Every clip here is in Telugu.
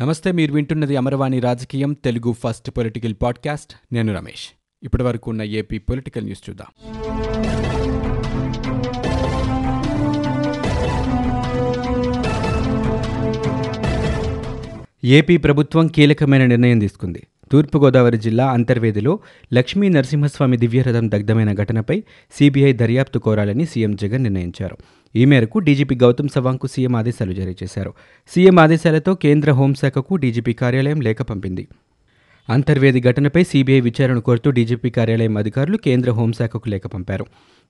నమస్తే మీరు వింటున్నది అమరవాణి రాజకీయం తెలుగు ఫస్ట్ పొలిటికల్ పాడ్కాస్ట్. నేను రమేష్. ఇప్పటి వరకు ఉన్న ఏపీ పొలిటికల్ న్యూస్ చూద్దాం. ఏపీ ప్రభుత్వం కీలకమైన నిర్ణయం తీసుకుంది. తూర్పుగోదావరి జిల్లా అంతర్వేదిలో లక్ష్మీ నరసింహస్వామి దివ్యరథం దగ్ధమైన ఘటనపై సీబీఐ దర్యాప్తు కోరాలని సీఎం జగన్ నిర్ణయించారు. ఈ మేరకు డీజీపీ గౌతమ్ సవాంగ్కు సీఎం ఆదేశాలు జారీ చేశారు. సీఎం ఆదేశాలతో కేంద్ర హోంశాఖకు డీజీపీ కార్యాలయం లేఖ పంపింది. అంతర్వేది ఘటనపై సీబీఐ విచారణ కోరుతూ డీజీపీ కార్యాలయం అధికారులు కేంద్ర హోంశాఖకు లేఖ పంపారు.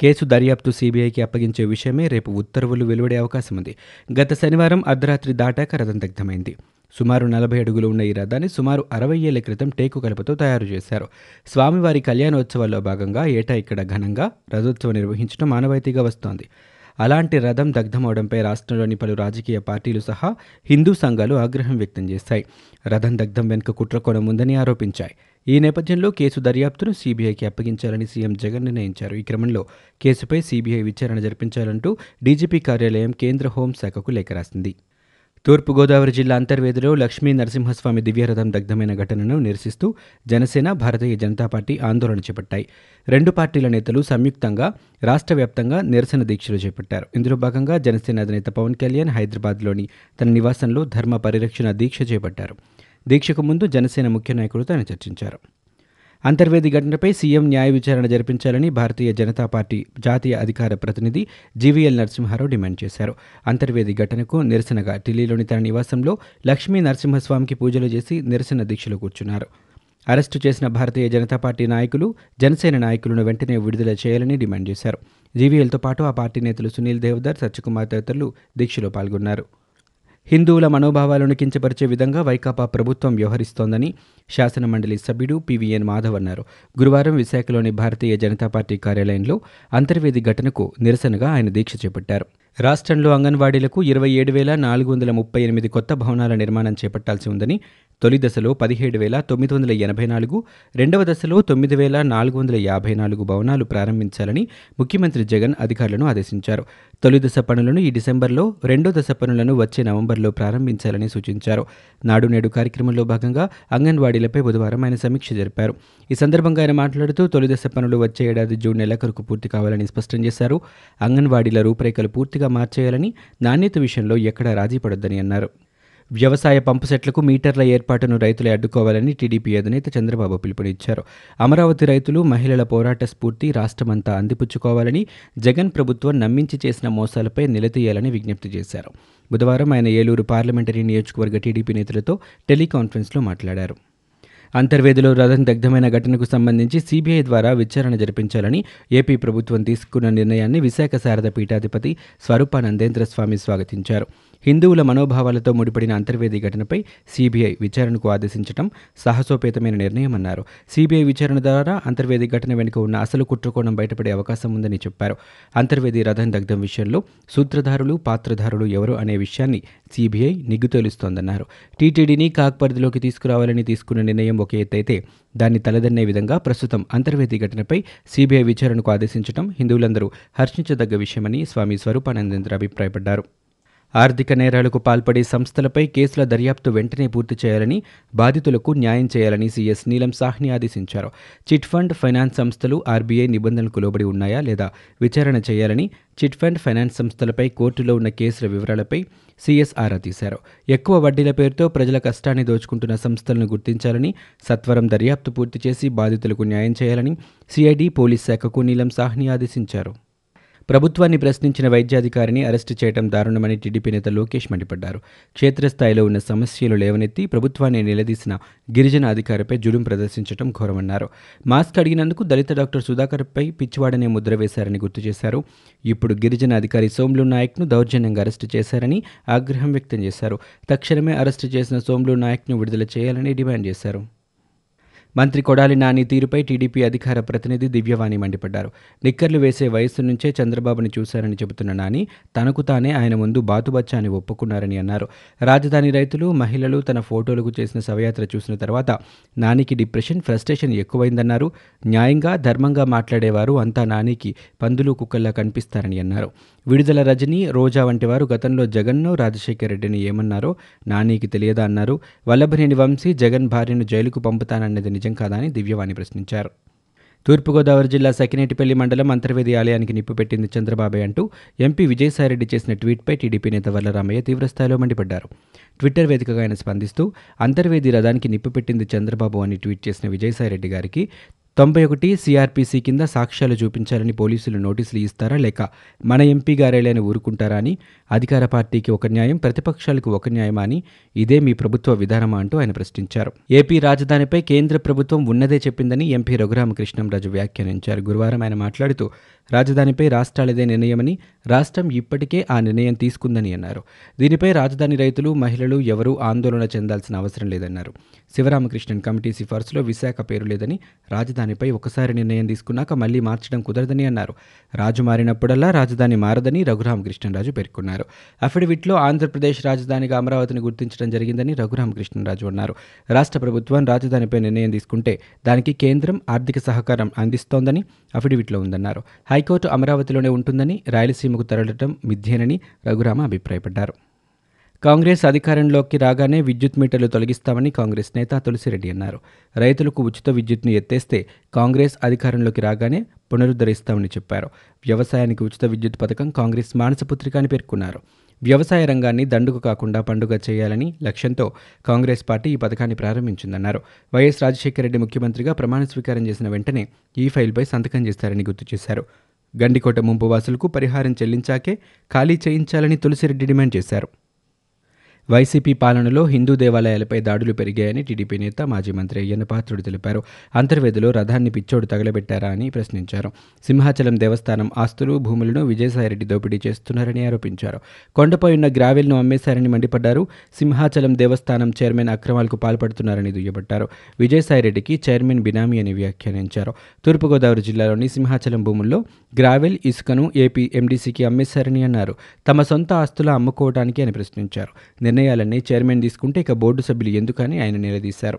కేసు దర్యాప్తు సీబీఐకి అప్పగించే విషయమే రేపు ఉత్తర్వులు వెలువడే అవకాశం ఉంది గత శనివారం అర్ధరాత్రి దాటాక రథం దగ్ధమైంది. సుమారు నలభై అడుగులు ఉన్న ఈ రథాన్ని సుమారు అరవై ఏళ్ళ క్రితం టేకు కలపతో తయారు చేశారు. స్వామివారి కళ్యాణోత్సవాల్లో భాగంగా ఏటా ఇక్కడ ఘనంగా రథోత్సవం నిర్వహించడం మానవాయితీగా వస్తోంది. అలాంటి రథం దగ్ధమవడంపై రాష్ట్రంలోని పలు రాజకీయ పార్టీలు సహా హిందూ సంఘాలు ఆగ్రహం వ్యక్తం చేశాయి. రథం దగ్ధం వెనుక కుట్రకోణం ఉందని ఆరోపించాయి. ఈ నేపథ్యంలో కేసు దర్యాప్తును సీబీఐకి అప్పగించాలని సీఎం జగన్ నిర్ణయించారు. ఈ క్రమంలో కేసుపై సీబీఐ విచారణ జరిపించాలంటూ డీజీపీ కార్యాలయం కేంద్ర హోంశాఖకు లేఖ రాసింది. తూర్పుగోదావరి జిల్లా అంతర్వేదిలో లక్ష్మీ నరసింహస్వామి దివ్యరథం దగ్ధమైన ఘటనను నిరసిస్తూ జనసేన భారతీయ జనతా పార్టీ ఆందోళన చేపట్టాయి. రెండు పార్టీల నేతలు సంయుక్తంగా రాష్ట్ర వ్యాప్తంగా నిరసన దీక్షలు చేపట్టారు. ఇందులో భాగంగా జనసేన అధినేత పవన్ కళ్యాణ్ హైదరాబాద్లోని తన నివాసంలో ధర్మ పరిరక్షణ దీక్ష చేపట్టారు. దీక్షకు ముందు జనసేన ముఖ్య నాయకులతో ఆయన చర్చించారు. అంతర్వేది ఘటనపై సీఎం న్యాయ విచారణ జరిపించాలని భారతీయ జనతా పార్టీ జాతీయ అధికార ప్రతినిధి జీవీఎల్ నరసింహారావు డిమాండ్ చేశారు. అంతర్వేది ఘటనకు నిరసనగా ఢిల్లీలోని తన నివాసంలో లక్ష్మీ నరసింహస్వామికి పూజలు చేసి నిరసన దీక్షలో కూర్చున్నారు. అరెస్టు చేసిన భారతీయ జనతా పార్టీ నాయకులు జనసేన నాయకులను వెంటనే విడుదల చేయాలని డిమాండ్ చేశారు. జీవీఎల్తో పాటు ఆ పార్టీ నేతలు సునీల్ దేవదర్ సత్యకుమార్ తదితరులు దీక్షలో పాల్గొన్నారు. హిందువుల మనోభావాలను కించపరిచే విధంగా వైకాపా ప్రభుత్వం వ్యవహరిస్తోందని శాసనమండలి సభ్యుడు పివిఎన్ మాధవ్ అన్నారు. గురువారం విశాఖలోని భారతీయ జనతా పార్టీ కార్యాలయంలో అంతర్వేది ఘటనకు నిరసనగా ఆయన దీక్ష చేపట్టారు. రాష్ట్రంలో అంగన్వాడీలకు ఇరవై ఏడు వేల నాలుగు వందల ముప్పై ఎనిమిది కొత్త భవనాల నిర్మాణం చేపట్టాల్సి ఉందని తొలి దశలో పదిహేడు వేల తొమ్మిది వందల ఎనభై నాలుగు రెండవ దశలో తొమ్మిది వేల నాలుగు వందల యాభై నాలుగు భవనాలు ప్రారంభించాలని ముఖ్యమంత్రి జగన్ అధికారులను ఆదేశించారు. తొలి దశ పనులను ఈ డిసెంబర్లో రెండో దశ పనులను వచ్చే నవంబర్లో ప్రారంభించాలని సూచించారు. నాడు నేడు కార్యక్రమంలో భాగంగా అంగన్వాడీలపై బుధవారం ఆయన సమీక్ష జరిపారు. ఈ సందర్భంగా ఆయన మాట్లాడుతూ తొలి దశ పనులు వచ్చే ఏడాది జూన్ నెలాఖరుకు పూర్తి కావాలని స్పష్టం చేశారు. అంగన్వాడీల రూపురేఖలు పూర్తిగా మార్చేయాలని నాణ్యత విషయంలో ఎక్కడా రాజీ పడొద్దని అన్నారు. వ్యవసాయ పంపు సెట్లకు మీటర్ల ఏర్పాటును రైతులే అడ్డుకోవాలని టీడీపీ అధినేత చంద్రబాబు పిలుపునిచ్చారు. అమరావతి రైతులు మహిళల పోరాట స్ఫూర్తి రాష్ట్రమంతా అందిపుచ్చుకోవాలని జగన్ ప్రభుత్వం నమ్మించి చేసిన మోసాలపై నిలదీయాలని విజ్ఞప్తి చేశారు. బుధవారం ఆయన ఏలూరు పార్లమెంటరీ నియోజకవర్గ టీడీపీ నేతలతో టెలికాన్ఫరెన్స్లో మాట్లాడారు. అంతర్వేదిలో రథం దగ్ధమైన ఘటనకు సంబంధించి సీబీఐ ద్వారా విచారణ జరిపించాలని ఏపీ ప్రభుత్వం తీసుకున్న నిర్ణయాన్ని విశాఖ శారద పీఠాధిపతి స్వరూపానందేంద్ర స్వామి స్వాగతించారు. హిందువుల మనోభావాలతో ముడిపడిన అంతర్వేది ఘటనపై సీబీఐ విచారణకు ఆదేశించడం సాహసోపేతమైన నిర్ణయమన్నారు. సీబీఐ విచారణ ద్వారా అంతర్వేది ఘటన వెనుక ఉన్న అసలు కుట్రకోణం బయటపడే అవకాశం ఉందని చెప్పారు. అంతర్వేది రథం దగ్ధం విషయంలో సూత్రధారులు పాత్రధారులు ఎవరు అనే విషయాన్ని సీబీఐ నిగ్గుతేలుస్తోందన్నారు. టీటీడీని కాక్ పరిధిలోకి తీసుకురావాలని తీసుకున్న నిర్ణయం ఒక ఎత్తైతే దాన్ని తలదన్నే విధంగా ప్రస్తుతం అంతర్వేది ఘటనపై సీబీఐ విచారణకు ఆదేశించడం హిందువులందరూ హర్షించదగ్గ విషయమని స్వామి స్వరూపానందేంద్ర అభిప్రాయపడ్డారు. ఆర్థిక నేరాలకు పాల్పడే సంస్థలపై కేసుల దర్యాప్తు వెంటనే పూర్తి చేయాలని బాధితులకు న్యాయం చేయాలని సీఎస్ నీలం సాహ్ని ఆదేశించారు. చిట్ ఫండ్ ఫైనాన్స్ సంస్థలు ఆర్బీఐ నిబంధనలకు లోబడి ఉన్నాయా లేదా విచారణ చేయాలని చిట్ ఫండ్ ఫైనాన్స్ సంస్థలపై కోర్టులో ఉన్న కేసుల వివరాలపై సీఎస్ ఆరా తీశారు. ఎక్కువ వడ్డీల పేరుతో ప్రజల కష్టాన్ని దోచుకుంటున్న సంస్థలను గుర్తించాలని సత్వరం దర్యాప్తు పూర్తి చేసి బాధితులకు న్యాయం చేయాలని సిఐడి పోలీస్ శాఖకు నీలం సాహ్ని ఆదేశించారు. ప్రభుత్వాన్ని ప్రశ్నించిన వైద్యాధికారిని అరెస్టు చేయడం దారుణమని టీడీపీ నేత లోకేష్ మండిపడ్డారు. క్షేత్రస్థాయిలో ఉన్న సమస్యలు లేవనెత్తి ప్రభుత్వాన్ని నిలదీసిన గిరిజన అధికారిపై జులుం ప్రదర్శించడం ఘోరమన్నారు. మాస్క్ అడిగినందుకు దళిత డాక్టర్ సుధాకర్పై పిచ్చివాడనే ముద్ర వేశారని గుర్తు చేశారు. ఇప్పుడు గిరిజన అధికారి సోమ్లు నాయక్ను దౌర్జన్యంగా అరెస్టు చేశారని ఆగ్రహం వ్యక్తం చేశారు. తక్షణమే అరెస్టు చేసిన సోమ్లు నాయక్ను విడుదల చేయాలని డిమాండ్ చేశారు. మంత్రి కొడాలి నాని తీరుపై టీడీపీ అధికార ప్రతినిధి దివ్యవాణి మండిపడ్డారు. నిక్కర్లు వేసే వయస్సు నుంచే చంద్రబాబుని చూశారని చెబుతున్న నాని తనకు తానే ఆయన ముందు బాతుబచ్చా అని ఒప్పుకున్నారని అన్నారు. రాజధాని రైతులు మహిళలు తన ఫోటోలకు చేసిన శవయాత్ర చూసిన తర్వాత నానికి డిప్రెషన్ ఫ్రస్ట్రేషన్ ఎక్కువైందన్నారు. న్యాయంగా ధర్మంగా మాట్లాడేవారు అంతా నానికి పందులు కుక్కల్లా కనిపిస్తారని అన్నారు. విడుదల రజని రోజా వంటి వారు గతంలో జగన్ను రాజశేఖర రెడ్డిని ఏమన్నారో నానికి తెలియదా అన్నారు. వల్లభనేని వంశీ జగన్ భార్యను జైలుకు పంపుతానన్నది నిజం కాదా అని దివ్యవాణి ప్రశ్నించారు. తూర్పుగోదావరి జిల్లా సకినేటిపల్లి మండలం అంతర్వేది ఆలయానికి నిప్పు పెట్టింది చంద్రబాబే అంటూ ఎంపీ విజయసాయిరెడ్డి చేసిన ట్వీట్పై టీడీపీ నేత వల్లరామయ్య తీవ్రస్థాయిలో మండిపడ్డారు. ట్విట్టర్ వేదికగా ఆయన స్పందిస్తూ అంతర్వేది రథానికి నిప్పు పెట్టింది చంద్రబాబు అని ట్వీట్ చేసిన విజయసాయిరెడ్డి గారికి తొంభై ఒకటి సిఆర్పిసి కింద సాక్ష్యాలు చూపించాలని పోలీసులు నోటీసులు ఇస్తారా లేక మన ఎంపీ గారేలైన ఊరుకుంటారా అని అధికార పార్టీకి ఒక న్యాయం ప్రతిపక్షాలకు ఒక న్యాయమా అని ఇదే మీ ప్రభుత్వ విధానమా అంటూ ఆయన ప్రశ్నించారు. ఏపీ రాజధానిపై కేంద్ర ప్రభుత్వం ఉన్నదే చెప్పిందని ఎంపీ రఘురామకృష్ణంరాజు వ్యాఖ్యానించారు. గురువారం ఆయన మాట్లాడుతూ రాజధానిపై రాష్ట్రాలదే నిర్ణయమని రాష్ట్రం ఇప్పటికే ఆ నిర్ణయం తీసుకుందని అన్నారు. దీనిపై రాజధాని రైతులు మహిళలు ఎవరూ ఆందోళన చెందాల్సిన అవసరం లేదన్నారు. శివరామకృష్ణన్ కమిటీ సిఫార్సులో విశాఖ పేరు లేదని రాజధాని దానిపై ఒకసారి నిర్ణయం తీసుకున్నాక మళ్ళీ మార్చడం కుదరదని అన్నారు. రాజు మారినప్పుడల్లా రాజధాని మారదని రఘురామకృష్ణరాజు పేర్కొన్నారు. అఫిడవిట్లో ఆంధ్రప్రదేశ్ రాజధానిగా అమరావతిని గుర్తించడం జరిగిందని రఘురామకృష్ణరాజు అన్నారు. రాష్ట్ర ప్రభుత్వం రాజధానిపై నిర్ణయం తీసుకుంటే దానికి కేంద్రం ఆర్థిక సహకారం అందిస్తోందని అఫిడవిట్లో ఉందన్నారు. హైకోర్టు అమరావతిలోనే ఉంటుందని రాయలసీమకు తరలటం మిథ్యేనని రఘురామ అభిప్రాయపడ్డారు. కాంగ్రెస్ అధికారంలోకి రాగానే విద్యుత్ మీటర్లు తొలగిస్తామని కాంగ్రెస్ నేత తులసిరెడ్డి అన్నారు. రైతులకు ఉచిత విద్యుత్ను ఎత్తేస్తే కాంగ్రెస్ అధికారంలోకి రాగానే పునరుద్ధరిస్తామని చెప్పారు. వ్యవసాయానికి ఉచిత విద్యుత్ పథకం కాంగ్రెస్ మానసపుత్రిక అని పేర్కొన్నారు. వ్యవసాయ రంగాన్ని దండుకు కాకుండా పండుగ చేయాలని లక్ష్యంతో కాంగ్రెస్ పార్టీ ఈ పథకాన్ని ప్రారంభించిందన్నారు. వైఎస్ రాజశేఖర రెడ్డి ముఖ్యమంత్రిగా ప్రమాణ స్వీకారం చేసిన వెంటనే ఈ ఫైల్పై సంతకం చేస్తారని గుర్తు చేశారు. గండికోట ముంపు వాసులకు పరిహారం చెల్లించాకే ఖాళీ చేయించాలని తులసిరెడ్డి డిమాండ్ చేశారు. వైసీపీ పాలనలో హిందూ దేవాలయాలపై దాడులు పెరిగాయని టీడీపీ నేత మాజీ మంత్రి అయ్యన్న పాత్రుడు తెలిపారు. అంతర్వేదిలో రథాన్ని పిచ్చోడు తగలబెట్టారా అని ప్రశ్నించారు. సింహాచలం దేవస్థానం ఆస్తులు భూములను విజయసాయిరెడ్డి దోపిడీ చేస్తున్నారని ఆరోపించారు. కొండపై ఉన్న గ్రావెల్ను అమ్మేశారని మండిపడ్డారు. సింహాచలం దేవస్థానం చైర్మన్ అక్రమాలకు పాల్పడుతున్నారని దుయ్యబట్టారు. విజయసాయిరెడ్డికి చైర్మన్ బినామీ అని వ్యాఖ్యానించారు. తూర్పుగోదావరి జిల్లాలోని సింహాచలం భూముల్లో గ్రావెల్ ఇసుకను ఏపీ ఎండీసీకి అమ్మేశారని అన్నారు. తమ సొంత ఆస్తులు అమ్ముకోవడానికి అని ప్రశ్నించారు. నిర్ణయాలన్నీ చైర్మన్ తీసుకుంటే ఇక బోర్డు సభ్యులు ఎందుకని ఆయన నిలదీశారు.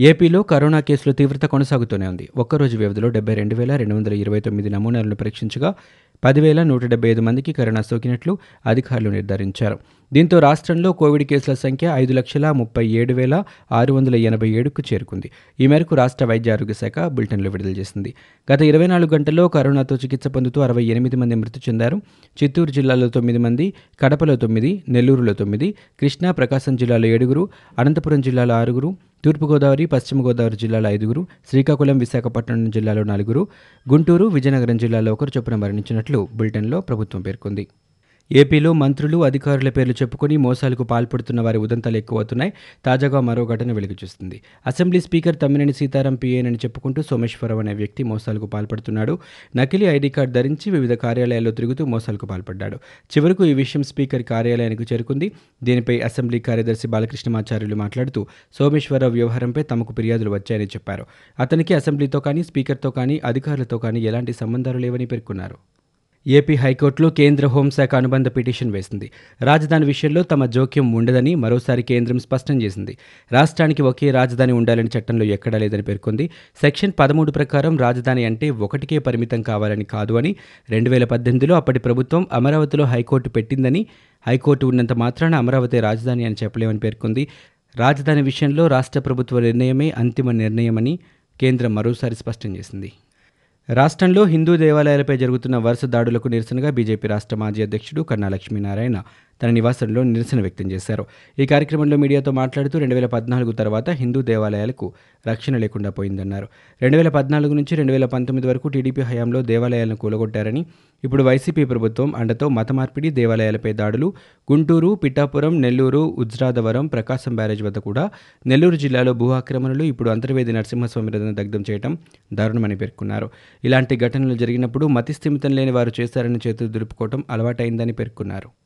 ఏపీలో కరోనా కేసుల తీవ్రత కొనసాగుతూనే ఉంది. ఒక్కరోజు వ్యవధిలో డెబ్బై రెండు వేల రెండు వందల ఇరవై తొమ్మిది నమూనాలను పరీక్షించగా పదివేల నూట డెబ్బై ఐదు మందికి కరోనా సోకినట్లు అధికారులు నిర్ధారించారు. దీంతో రాష్ట్రంలో కోవిడ్ కేసుల సంఖ్య ఐదు లక్షల ముప్పై ఏడు వేల ఆరు వందల ఎనభై ఏడుకు చేరుకుంది. ఈ మేరకు రాష్ట్ర వైద్య ఆరోగ్య శాఖ బులెటిన్లు విడుదల చేసింది. గత ఇరవై నాలుగు గంటల్లో కరోనాతో చికిత్స పొందుతూ అరవై ఎనిమిది మంది మృతి చెందారు. చిత్తూరు జిల్లాలో తొమ్మిది మంది కడపలో తొమ్మిది నెల్లూరులో తొమ్మిది కృష్ణా ప్రకాశం జిల్లాలో ఏడుగురు అనంతపురం జిల్లాలో ఆరుగురు తూర్పుగోదావరి పశ్చిమ గోదావరి జిల్లాలో ఐదుగురు శ్రీకాకుళం విశాఖపట్నం జిల్లాలో నలుగురు గుంటూరు విజయనగరం జిల్లాలో ఒకరు చొప్పున మరణించినట్లు బులెటిన్లో ప్రభుత్వం పేర్కొంది. ఏపీలో మంత్రులు అధికారుల పేర్లు చెప్పుకొని మోసాలకు పాల్పడుతున్న వారి ఉదంతాలు ఎక్కువవుతున్నాయి. తాజాగా మరో ఘటన వెలుగుచూస్తుంది. అసెంబ్లీ స్పీకర్ తమ్మినేని సీతారాం పీఏనని చెప్పుకుంటూ సోమేశ్వరరావు అనే వ్యక్తి మోసాలకు పాల్పడుతున్నాడు. నకిలీ ఐడీ కార్డు ధరించి వివిధ కార్యాలయాల్లో తిరుగుతూ మోసాలకు పాల్పడ్డాడు. చివరకు ఈ విషయం స్పీకర్ కార్యాలయానికి చేరుకుంది. దీనిపై అసెంబ్లీ కార్యదర్శి బాలకృష్ణమాచార్యులు మాట్లాడుతూ సోమేశ్వరరావు వ్యవహారంపై తమకు ఫిర్యాదులు వచ్చాయని చెప్పారు. అతనికి అసెంబ్లీతో కానీ స్పీకర్తో కానీ అధికారులతో కానీ ఎలాంటి సంబంధాలు లేవని పేర్కొన్నారు. ఏపీ హైకోర్టులో కేంద్ర హోంశాఖ అనుబంధ పిటిషన్ వేసింది. రాజధాని విషయంలో తమ జోక్యం ఉండదని మరోసారి కేంద్రం స్పష్టం చేసింది. రాష్ట్రానికి ఒకే రాజధాని ఉండాలని చట్టంలో ఎక్కడా లేదని పేర్కొంది. సెక్షన్ పదమూడు ప్రకారం రాజధాని అంటే ఒకటికే పరిమితం కావాలని కాదు అని రెండు వేల పద్దెనిమిదిలో అప్పటి ప్రభుత్వం అమరావతిలో హైకోర్టు పెట్టిందని హైకోర్టు ఉన్నంత మాత్రాన అమరావతి రాజధాని అని చెప్పలేమని పేర్కొంది. రాజధాని విషయంలో రాష్ట్ర ప్రభుత్వ నిర్ణయమే అంతిమ నిర్ణయమని కేంద్రం మరోసారి స్పష్టం చేసింది. రాష్ట్రంలో హిందూ దేవాలయాలపై జరుగుతున్న వరుస దాడులకు నిరసనగా బీజేపీ రాష్ట్ర మాజీ అధ్యక్షుడు కన్నా లక్ష్మీనారాయణ తన నివాసంలో నిరసన వ్యక్తం చేశారు. ఈ కార్యక్రమంలో మీడియాతో మాట్లాడుతూ రెండు వేల పద్నాలుగు తర్వాత హిందూ దేవాలయాలకు రక్షణ లేకుండా పోయిందన్నారు. రెండు వేల పద్నాలుగు నుంచి రెండు వేల పంతొమ్మిది వరకు టీడీపీ హయాంలో దేవాలయాలను కూలగొట్టారని ఇప్పుడు వైసీపీ ప్రభుత్వం అండతో మత మార్పిడి దేవాలయాలపై దాడులు గుంటూరు పిఠాపురం నెల్లూరు ఉజ్రాదవరం ప్రకాశం బ్యారేజ్ వద్ద కూడా నెల్లూరు జిల్లాలో భూ ఆక్రమణలు ఇప్పుడు అంతర్వేది నరసింహస్వామి రథను దగ్ధం చేయడం దారుణమని పేర్కొన్నారు. ఇలాంటి ఘటనలు జరిగినప్పుడు మతిస్థిమితం లేని వారు చేశారని చేతులు దులుపుకోవడం అలవాటైందని పేర్కొన్నారు.